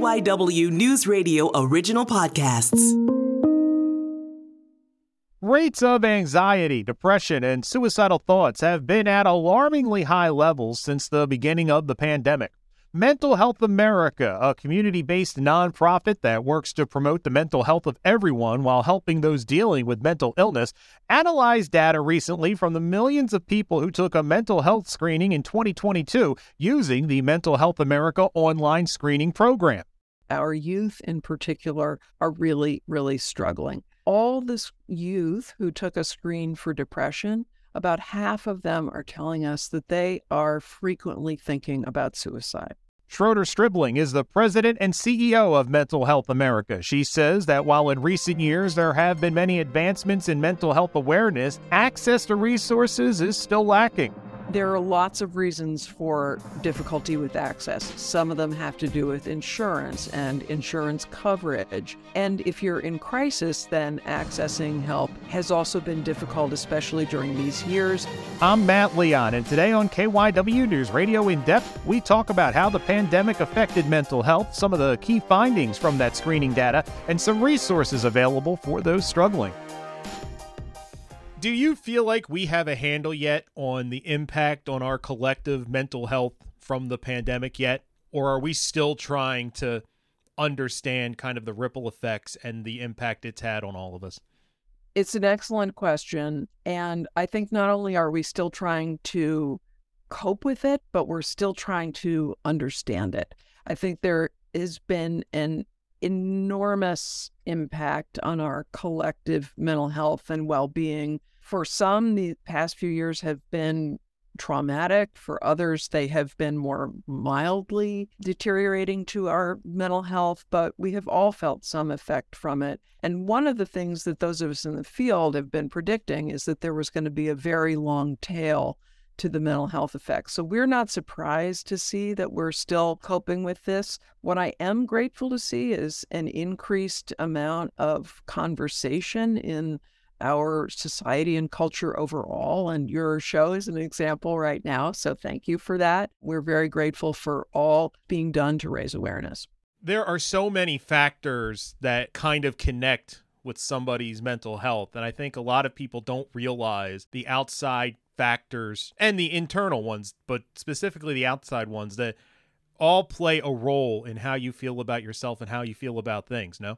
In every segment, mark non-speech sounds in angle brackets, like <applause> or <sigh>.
KYW News Radio original podcasts. Rates of anxiety, depression, and suicidal thoughts have been at alarmingly high levels since the beginning of the pandemic. Mental Health America, a community based nonprofit that works to promote the mental health of everyone while helping those dealing with mental illness, analyzed data recently from the millions of people who took a mental health screening in 2022 using the Mental Health America online screening program. Our youth in particular are really, really struggling. All this youth who took a screen for depression about half of them are telling us that they are frequently thinking about suicide. Schroeder Stribling is the president and CEO of Mental Health America. She says that while in recent years there have been many advancements in mental health awareness, access to resources is still lacking. There are lots of reasons for difficulty with access. Some of them have to do with insurance and insurance coverage. And if you're in crisis, then accessing help has also been difficult, especially during these years. I'm Matt Leon, and today on KYW News Radio In Depth, we talk about how the pandemic affected mental health, some of the key findings from that screening data, and some resources available for those struggling. Do you feel like we have a handle yet on the impact on our collective mental health from the pandemic yet? Or are we still trying to understand kind of the ripple effects and the impact it's had on all of us? It's an excellent question. And I think not only are we still trying to cope with it, but we're still trying to understand it. I think there has been an enormous impact on our collective mental health and well being for some, the past few years have been traumatic. For others, they have been more mildly deteriorating to our mental health, but we have all felt some effect from it. And one of the things that those of us in the field have been predicting is that there was going to be a very long tail to the mental health effects. So we're not surprised to see that we're still coping with this. What I am grateful to see is an increased amount of conversation in our society and culture overall. And your show is an example right now. So thank you for that. We're very grateful for all being done to raise awareness. There are so many factors that kind of connect with somebody's mental health. And I think a lot of people don't realize the outside factors and the internal ones, but specifically the outside ones that all play a role in how you feel about yourself and how you feel about things, no?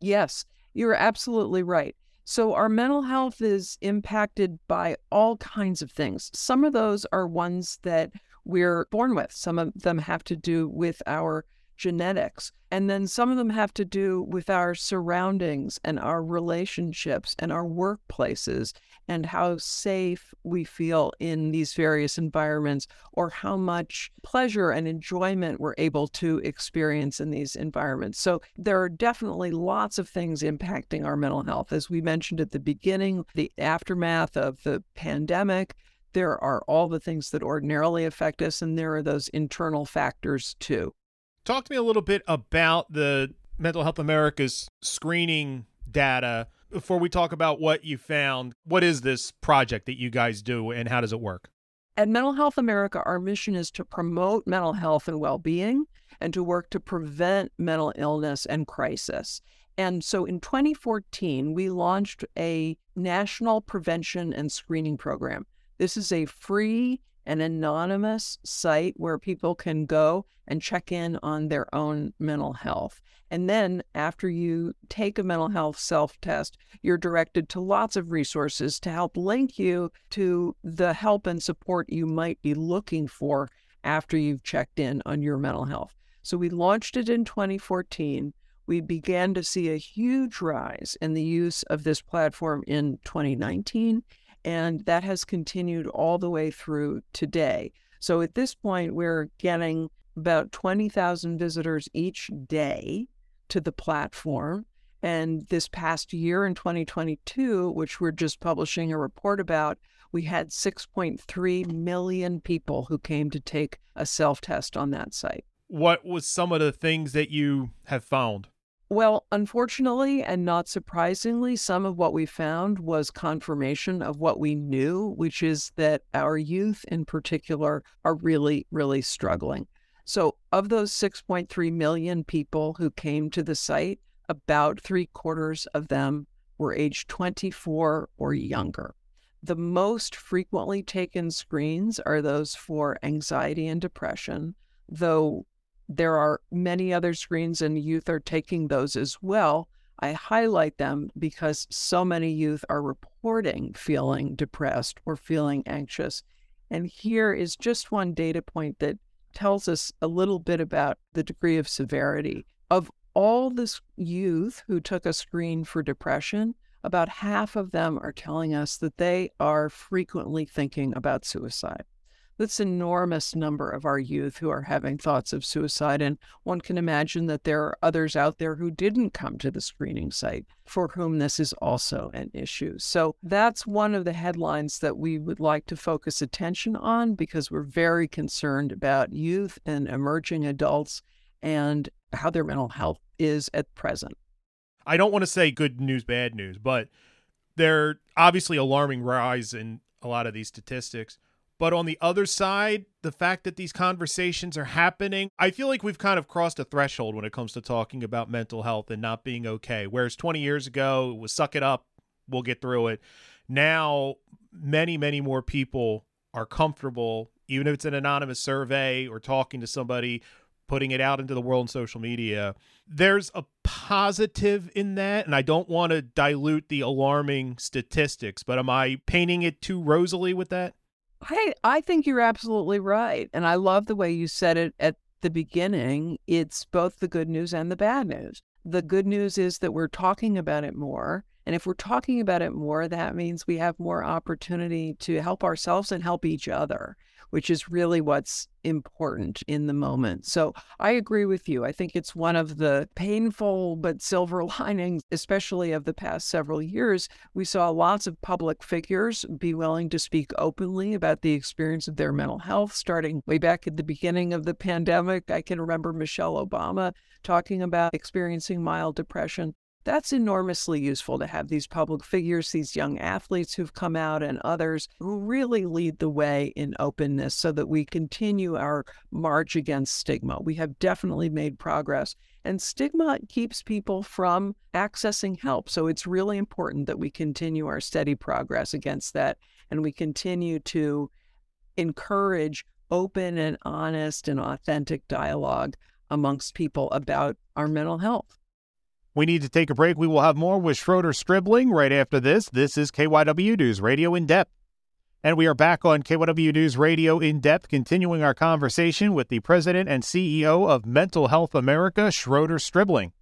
Yes, you're absolutely right. So, our mental health is impacted by all kinds of things. Some of those are ones that we're born with, some of them have to do with our genetics. And then some of them have to do with our surroundings and our relationships and our workplaces and how safe we feel in these various environments or how much pleasure and enjoyment we're able to experience in these environments. So there are definitely lots of things impacting our mental health. As we mentioned at the beginning, the aftermath of the pandemic, there are all the things that ordinarily affect us, and there are those internal factors too. Talk to me a little bit about the Mental Health America's screening data before we talk about what you found. What is this project that you guys do and how does it work? At Mental Health America, our mission is to promote mental health and well being and to work to prevent mental illness and crisis. And so in 2014, we launched a national prevention and screening program. This is a free an anonymous site where people can go and check in on their own mental health. And then after you take a mental health self test, you're directed to lots of resources to help link you to the help and support you might be looking for after you've checked in on your mental health. So we launched it in 2014. We began to see a huge rise in the use of this platform in 2019 and that has continued all the way through today. So at this point, we're getting about 20,000 visitors each day to the platform. And this past year in 2022, which we're just publishing a report about, we had 6.3 million people who came to take a self test on that site. What was some of the things that you have found? Well, unfortunately and not surprisingly, some of what we found was confirmation of what we knew, which is that our youth in particular are really, really struggling. So, of those 6.3 million people who came to the site, about three quarters of them were age 24 or younger. The most frequently taken screens are those for anxiety and depression, though there are many other screens and youth are taking those as well. I highlight them because so many youth are reporting feeling depressed or feeling anxious. And here is just one data point that tells us a little bit about the degree of severity. Of all this youth who took a screen for depression, about half of them are telling us that they are frequently thinking about suicide this enormous number of our youth who are having thoughts of suicide. And one can imagine that there are others out there who didn't come to the screening site for whom this is also an issue. So that's one of the headlines that we would like to focus attention on because we're very concerned about youth and emerging adults and how their mental health is at present. I don't want to say good news, bad news, but there are obviously alarming rise in a lot of these statistics. But on the other side, the fact that these conversations are happening, I feel like we've kind of crossed a threshold when it comes to talking about mental health and not being okay. Whereas 20 years ago, it was suck it up, we'll get through it. Now, many, many more people are comfortable, even if it's an anonymous survey or talking to somebody, putting it out into the world on social media. There's a positive in that, and I don't want to dilute the alarming statistics, but am I painting it too rosily with that? I I think you're absolutely right. And I love the way you said it at the beginning. It's both the good news and the bad news. The good news is that we're talking about it more. And if we're talking about it more, that means we have more opportunity to help ourselves and help each other which is really what's important in the moment. So I agree with you. I think it's one of the painful but silver <laughs> linings, especially of the past several years. We saw lots of public figures be willing to speak openly about the experience of their mental health, starting way back at the beginning of the pandemic. I can remember Michelle Obama talking about experiencing mild depression that's enormously useful to have these public figures, these young athletes who've come out, and others who really lead the way in openness so that we continue our march against stigma. We have definitely made progress, and stigma keeps people from accessing help. So it's really important that we continue our steady progress against that and we continue to encourage open and honest and authentic dialogue amongst people about our mental health. We need to take a break. We will have more with Schroeder Stribling right after this. This is KYW News Radio in depth. And we are back on KYW News Radio in depth, continuing our conversation with the president and CEO of Mental Health America, Schroeder Stribling.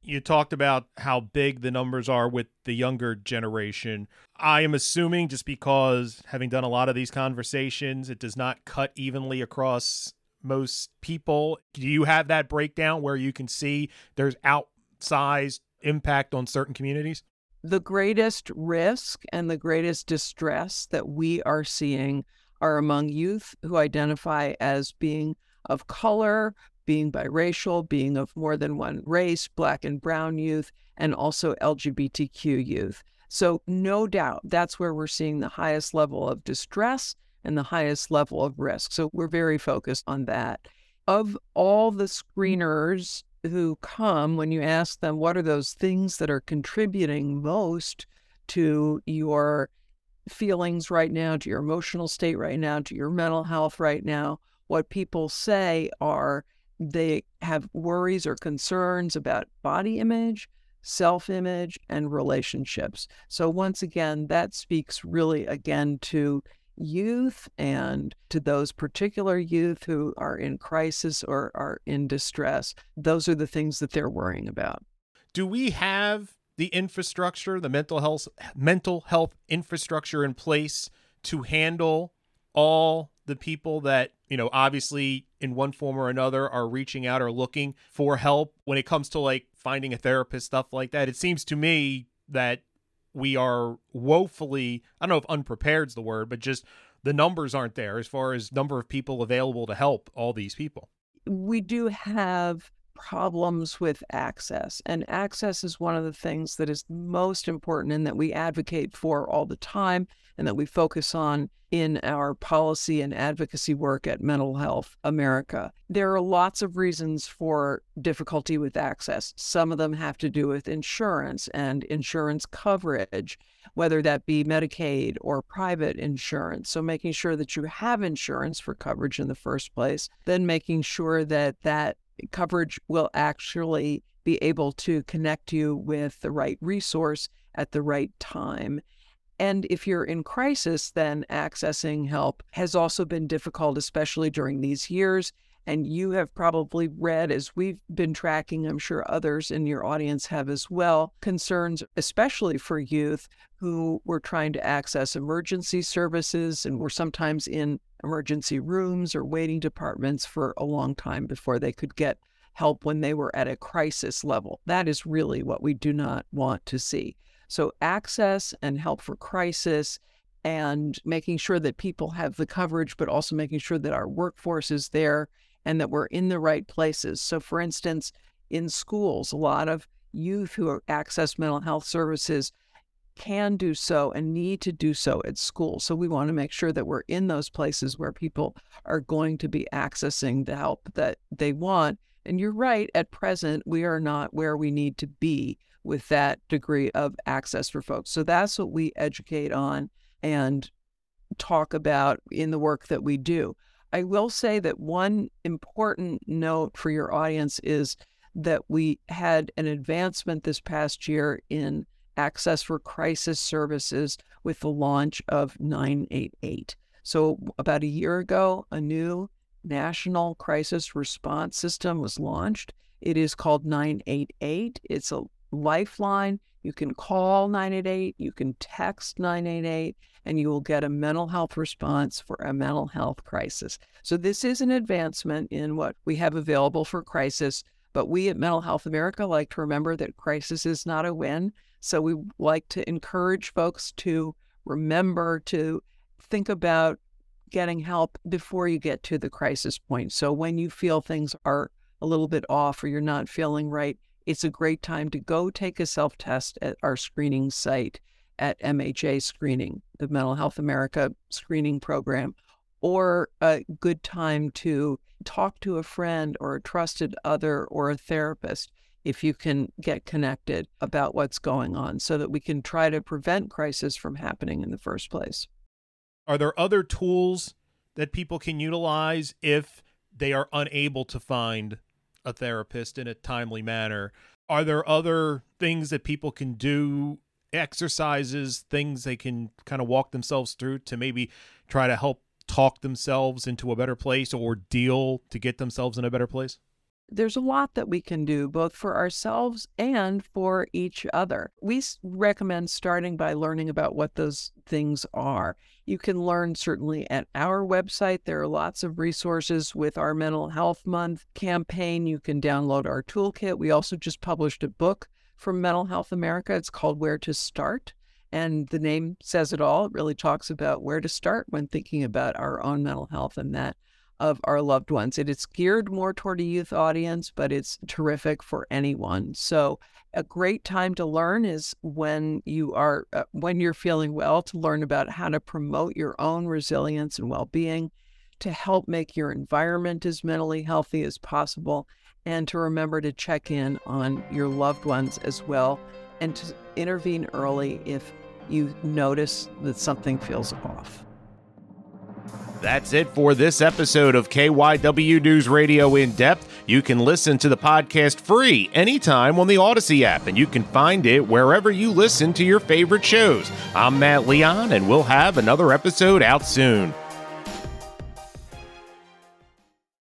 You talked about how big the numbers are with the younger generation. I am assuming just because having done a lot of these conversations, it does not cut evenly across most people. Do you have that breakdown where you can see there's out size impact on certain communities? The greatest risk and the greatest distress that we are seeing are among youth who identify as being of color, being biracial, being of more than one race, black and brown youth, and also LGBTQ youth. So, no doubt that's where we're seeing the highest level of distress and the highest level of risk. So, we're very focused on that. Of all the screeners who come when you ask them what are those things that are contributing most to your feelings right now, to your emotional state right now, to your mental health right now, what people say are they have worries or concerns about body image, self image, and relationships. So, once again, that speaks really again to youth and to those particular youth who are in crisis or are in distress. Those are the things that they're worrying about. Do we have the infrastructure, the mental health mental health infrastructure in place to handle all the people that, you know, obviously in one form or another are reaching out or looking for help when it comes to like finding a therapist stuff like that. It seems to me that we are woefully i don't know if unprepared is the word but just the numbers aren't there as far as number of people available to help all these people. We do have problems with access. And access is one of the things that is most important and that we advocate for all the time and that we focus on in our policy and advocacy work at Mental Health America. There are lots of reasons for difficulty with access. Some of them have to do with insurance and insurance coverage, whether that be Medicaid or private insurance. So, making sure that you have insurance for coverage in the first place, then making sure that that coverage will actually be able to connect you with the right resource at the right time. And if you're in crisis, then accessing help has also been difficult, especially during these years. And you have probably read, as we've been tracking, I'm sure others in your audience have as well, concerns, especially for youth who were trying to access emergency services and were sometimes in emergency rooms or waiting departments for a long time before they could get help when they were at a crisis level. That is really what we do not want to see. So, access and help for crisis and making sure that people have the coverage, but also making sure that our workforce is there and that we're in the right places. So, for instance, in schools, a lot of youth who access mental health services can do so and need to do so at school. So, we want to make sure that we're in those places where people are going to be accessing the help that they want. And you're right, at present, we are not where we need to be with that degree of access for folks. So that's what we educate on and talk about in the work that we do. I will say that one important note for your audience is that we had an advancement this past year in access for crisis services with the launch of 988. So, about a year ago, a new national crisis response system was launched. It is called 988. It's a lifeline. You can call 988, you can text 988, and you will get a mental health response for a mental health crisis. So, this is an advancement in what we have available for crisis. But we at Mental Health America like to remember that crisis is not a win. So, we like to encourage folks to remember to think about getting help before you get to the crisis point. So, when you feel things are a little bit off or you're not feeling right, it's a great time to go take a self test at our screening site at MHA Screening, the Mental Health America screening program, or a good time to talk to a friend or a trusted other or a therapist if you can get connected about what's going on so that we can try to prevent crisis from happening in the first place. Are there other tools that people can utilize if they are unable to find a therapist in a timely manner. Are there other things that people can do, exercises, things they can kind of walk themselves through to maybe try to help talk themselves into a better place or deal to get themselves in a better place? there's a lot that we can do both for ourselves and for each other. We recommend starting by learning about what those things are. You can learn certainly at our website. There are lots of resources with our Mental Health Month campaign. You can download our toolkit. We also just published a book from Mental Health America. It's called Where to Start. And the name says it all. It really talks about where to start when thinking about our own mental health and that of our loved ones. It is geared more toward a youth audience, but it's terrific for anyone. So a great time to learn is when you are uh, when you're feeling well to learn about how to promote your own resilience and well-being to help make your environment as mentally healthy as possible and to remember to check in on your loved ones as well and to intervene early if you notice that something feels off. That's it for this episode of KYW News Radio in depth. You can listen to the podcast free anytime on the Audacy app, and you can find it wherever you listen to your favorite shows. I'm Matt Leon, and we'll have another episode out soon.